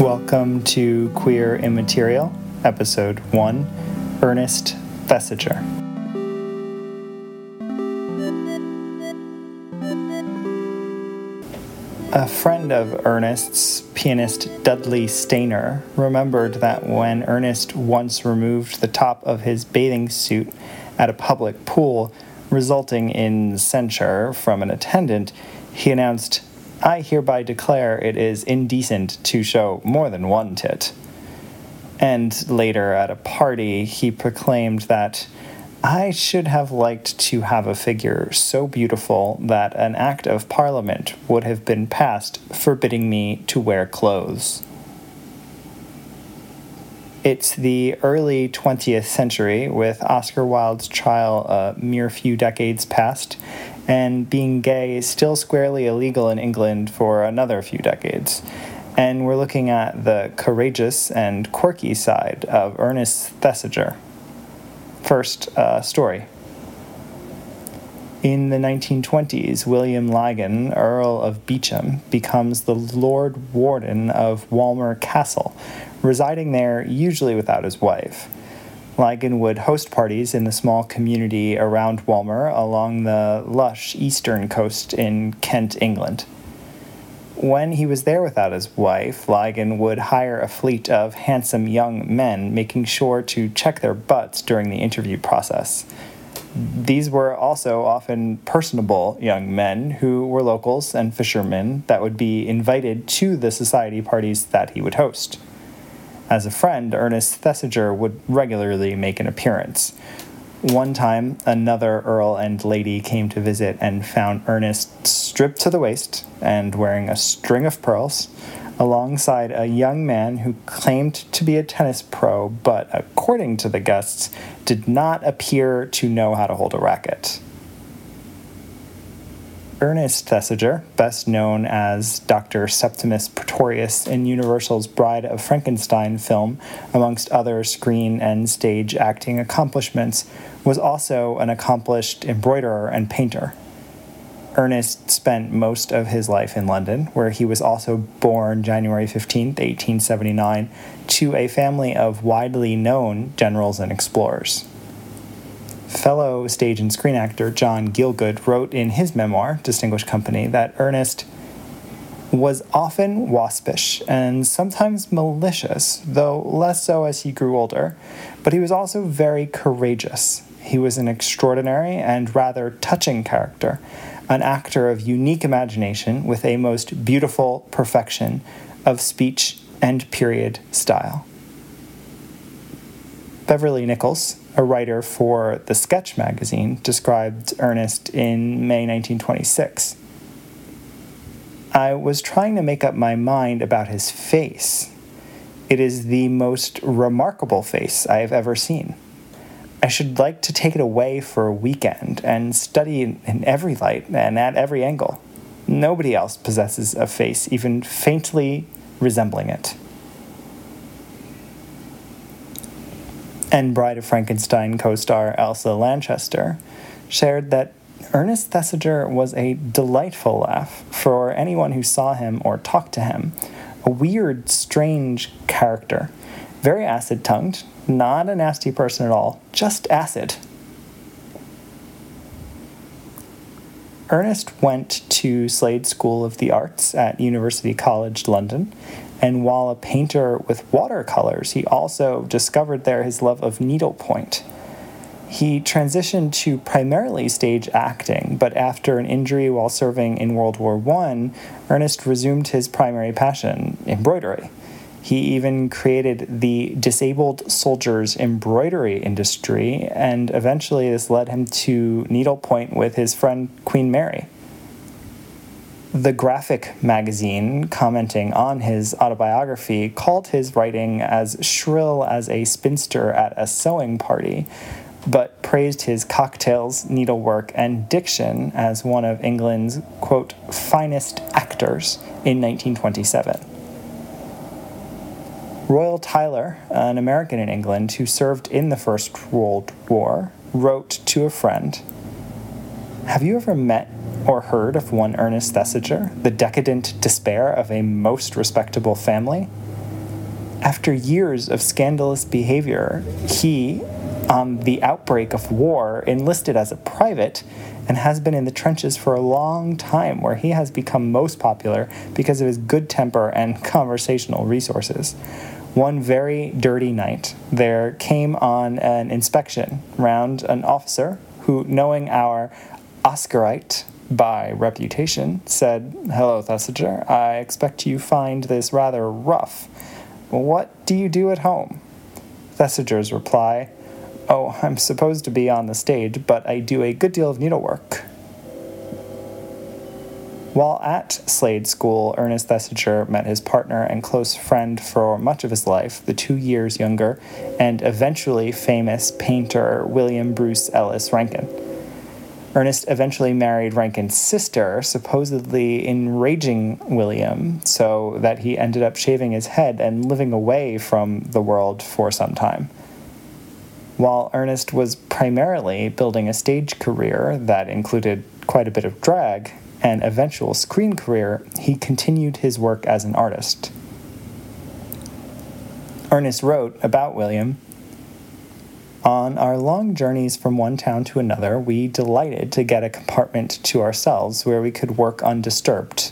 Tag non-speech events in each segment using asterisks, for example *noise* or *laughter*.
Welcome to Queer Immaterial, Episode 1 Ernest Thesiger. A friend of Ernest's, pianist Dudley Stainer, remembered that when Ernest once removed the top of his bathing suit at a public pool, resulting in censure from an attendant, he announced, I hereby declare it is indecent to show more than one tit. And later at a party, he proclaimed that I should have liked to have a figure so beautiful that an act of parliament would have been passed forbidding me to wear clothes. It's the early 20th century, with Oscar Wilde's trial a mere few decades past, and being gay is still squarely illegal in England for another few decades. And we're looking at the courageous and quirky side of Ernest Thesiger. First, a story. In the 1920s, William Lygon, Earl of Beauchamp, becomes the Lord Warden of Walmer Castle, residing there usually without his wife. Lygon would host parties in the small community around Walmer along the lush eastern coast in Kent, England. When he was there without his wife, Lygon would hire a fleet of handsome young men, making sure to check their butts during the interview process. These were also often personable young men who were locals and fishermen that would be invited to the society parties that he would host. As a friend, Ernest Thesiger would regularly make an appearance. One time, another earl and lady came to visit and found Ernest stripped to the waist and wearing a string of pearls, alongside a young man who claimed to be a tennis pro, but according to the guests, did not appear to know how to hold a racket. Ernest Thesiger, best known as Dr. Septimus Pretorius in Universal's Bride of Frankenstein film, amongst other screen and stage acting accomplishments, was also an accomplished embroiderer and painter. Ernest spent most of his life in London, where he was also born January 15, 1879, to a family of widely known generals and explorers. Fellow stage and screen actor John Gielgud wrote in his memoir, Distinguished Company, that Ernest was often waspish and sometimes malicious, though less so as he grew older, but he was also very courageous. He was an extraordinary and rather touching character, an actor of unique imagination with a most beautiful perfection of speech and period style. Beverly Nichols, a writer for the Sketch magazine, described Ernest in May 1926. I was trying to make up my mind about his face. It is the most remarkable face I have ever seen. I should like to take it away for a weekend and study it in every light and at every angle. Nobody else possesses a face even faintly resembling it. And Bride of Frankenstein co star Elsa Lanchester, shared that Ernest Thesiger was a delightful laugh for anyone who saw him or talked to him. A weird, strange character. Very acid tongued, not a nasty person at all, just acid. Ernest went to Slade School of the Arts at University College London and while a painter with watercolors, he also discovered there his love of needlepoint. He transitioned to primarily stage acting, but after an injury while serving in World War I, Ernest resumed his primary passion, embroidery. He even created the disabled soldiers embroidery industry, and eventually this led him to needlepoint with his friend Queen Mary. The Graphic magazine, commenting on his autobiography, called his writing as shrill as a spinster at a sewing party, but praised his cocktails, needlework, and diction as one of England's, quote, finest actors in 1927. Royall Tyler, an American in England who served in the First World War, wrote to a friend Have you ever met or heard of one Ernest Thesiger, the decadent despair of a most respectable family? After years of scandalous behavior, he, on the outbreak of war, enlisted as a private and has been in the trenches for a long time, where he has become most popular because of his good temper and *laughs* conversational resources. One very dirty night, there came on an inspection round an officer who, knowing our Oscarite by reputation, said, Hello, Thesiger. I expect you find this rather rough. What do you do at home? Thesiger's reply, Oh, I'm supposed to be on the stage, but I do a good deal of needlework. While at Slade School, Ernest Thesiger met his partner and close friend for much of his life, the two years younger and eventually famous painter William Bruce Ellis Rankin. Ernest eventually married Rankin's sister, supposedly enraging William so that he ended up shaving his head and living away from the world for some time. While Ernest was primarily building a stage career that included quite a bit of drag, and eventual screen career, he continued his work as an artist. Ernest wrote about William On our long journeys from one town to another, we delighted to get a compartment to ourselves where we could work undisturbed.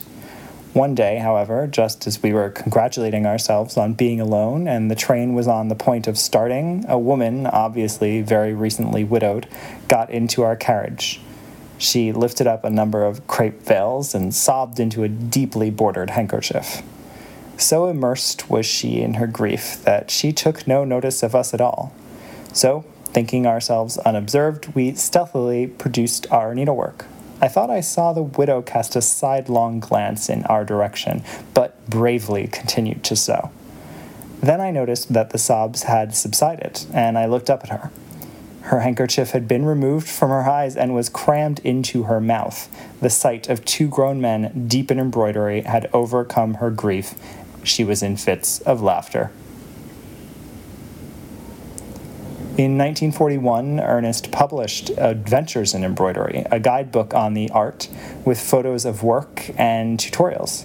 One day, however, just as we were congratulating ourselves on being alone and the train was on the point of starting, a woman, obviously very recently widowed, got into our carriage. She lifted up a number of crepe veils and sobbed into a deeply bordered handkerchief. So immersed was she in her grief that she took no notice of us at all. So, thinking ourselves unobserved, we stealthily produced our needlework. I thought I saw the widow cast a sidelong glance in our direction, but bravely continued to sew. Then I noticed that the sobs had subsided, and I looked up at her. Her handkerchief had been removed from her eyes and was crammed into her mouth. The sight of two grown men deep in embroidery had overcome her grief. She was in fits of laughter. In 1941, Ernest published Adventures in Embroidery, a guidebook on the art with photos of work and tutorials.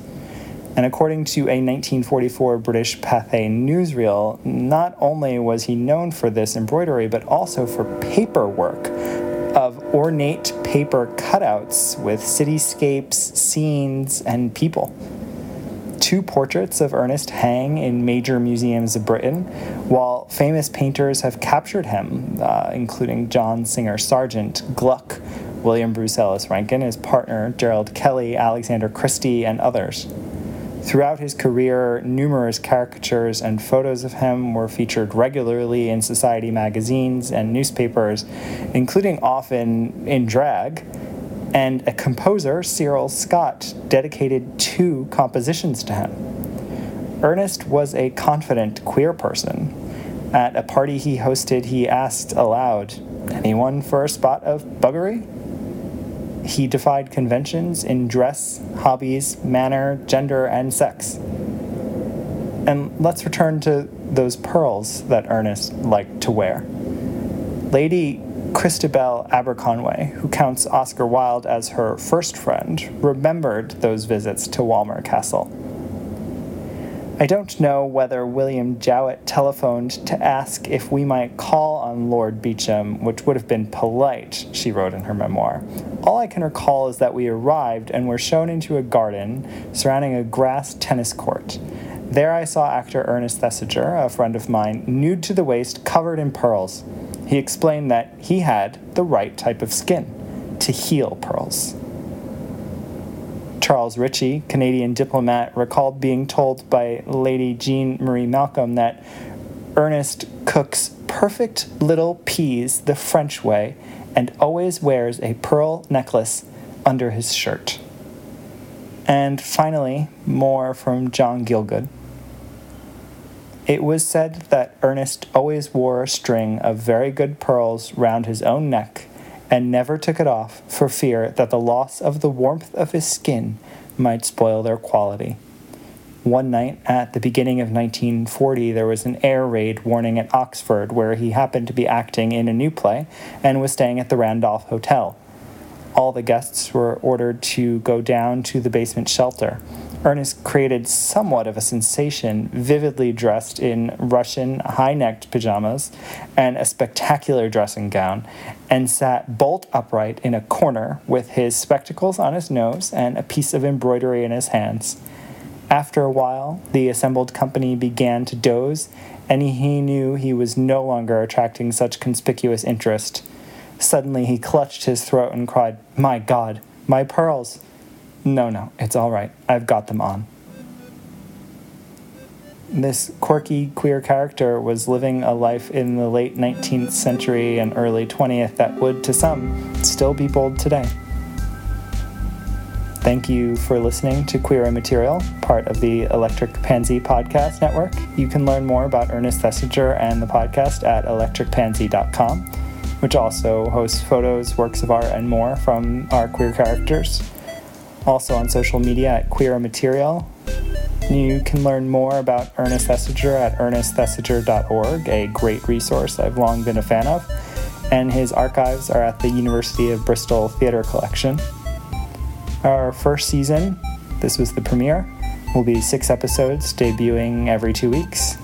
And according to a 1944 British Pathé newsreel, not only was he known for this embroidery, but also for paperwork of ornate paper cutouts with cityscapes, scenes, and people. Two portraits of Ernest hang in major museums of Britain, while famous painters have captured him, uh, including John Singer Sargent, Gluck, William Bruce Ellis Rankin, his partner Gerald Kelly, Alexander Christie, and others. Throughout his career, numerous caricatures and photos of him were featured regularly in society magazines and newspapers, including often in drag. And a composer, Cyril Scott, dedicated two compositions to him. Ernest was a confident queer person. At a party he hosted, he asked aloud, Anyone for a spot of buggery? He defied conventions in dress, hobbies, manner, gender, and sex. And let's return to those pearls that Ernest liked to wear. Lady Christabel Aberconway, who counts Oscar Wilde as her first friend, remembered those visits to Walmer Castle. I don't know whether William Jowitt telephoned to ask if we might call on Lord Beauchamp, which would have been polite, she wrote in her memoir. All I can recall is that we arrived and were shown into a garden surrounding a grass tennis court. There I saw actor Ernest Thesiger, a friend of mine, nude to the waist, covered in pearls. He explained that he had the right type of skin to heal pearls. Charles Ritchie, Canadian diplomat, recalled being told by Lady Jean Marie Malcolm that Ernest cooks perfect little peas the French way and always wears a pearl necklace under his shirt. And finally, more from John Gielgud. It was said that Ernest always wore a string of very good pearls round his own neck and never took it off for fear that the loss of the warmth of his skin might spoil their quality. One night at the beginning of 1940, there was an air raid warning at Oxford where he happened to be acting in a new play and was staying at the Randolph Hotel. All the guests were ordered to go down to the basement shelter. Ernest created somewhat of a sensation, vividly dressed in Russian high necked pajamas and a spectacular dressing gown, and sat bolt upright in a corner with his spectacles on his nose and a piece of embroidery in his hands. After a while, the assembled company began to doze, and he knew he was no longer attracting such conspicuous interest. Suddenly, he clutched his throat and cried, My God, my pearls! No, no, it's all right. I've got them on. This quirky queer character was living a life in the late 19th century and early 20th that would, to some, still be bold today. Thank you for listening to Queer Immaterial, part of the Electric Pansy Podcast Network. You can learn more about Ernest Thesiger and the podcast at electricpansy.com, which also hosts photos, works of art, and more from our queer characters also on social media at Queer Material. You can learn more about Ernest Thesiger at ernestthesiger.org, a great resource I've long been a fan of, and his archives are at the University of Bristol Theatre Collection. Our first season, this was the premiere, will be six episodes debuting every two weeks.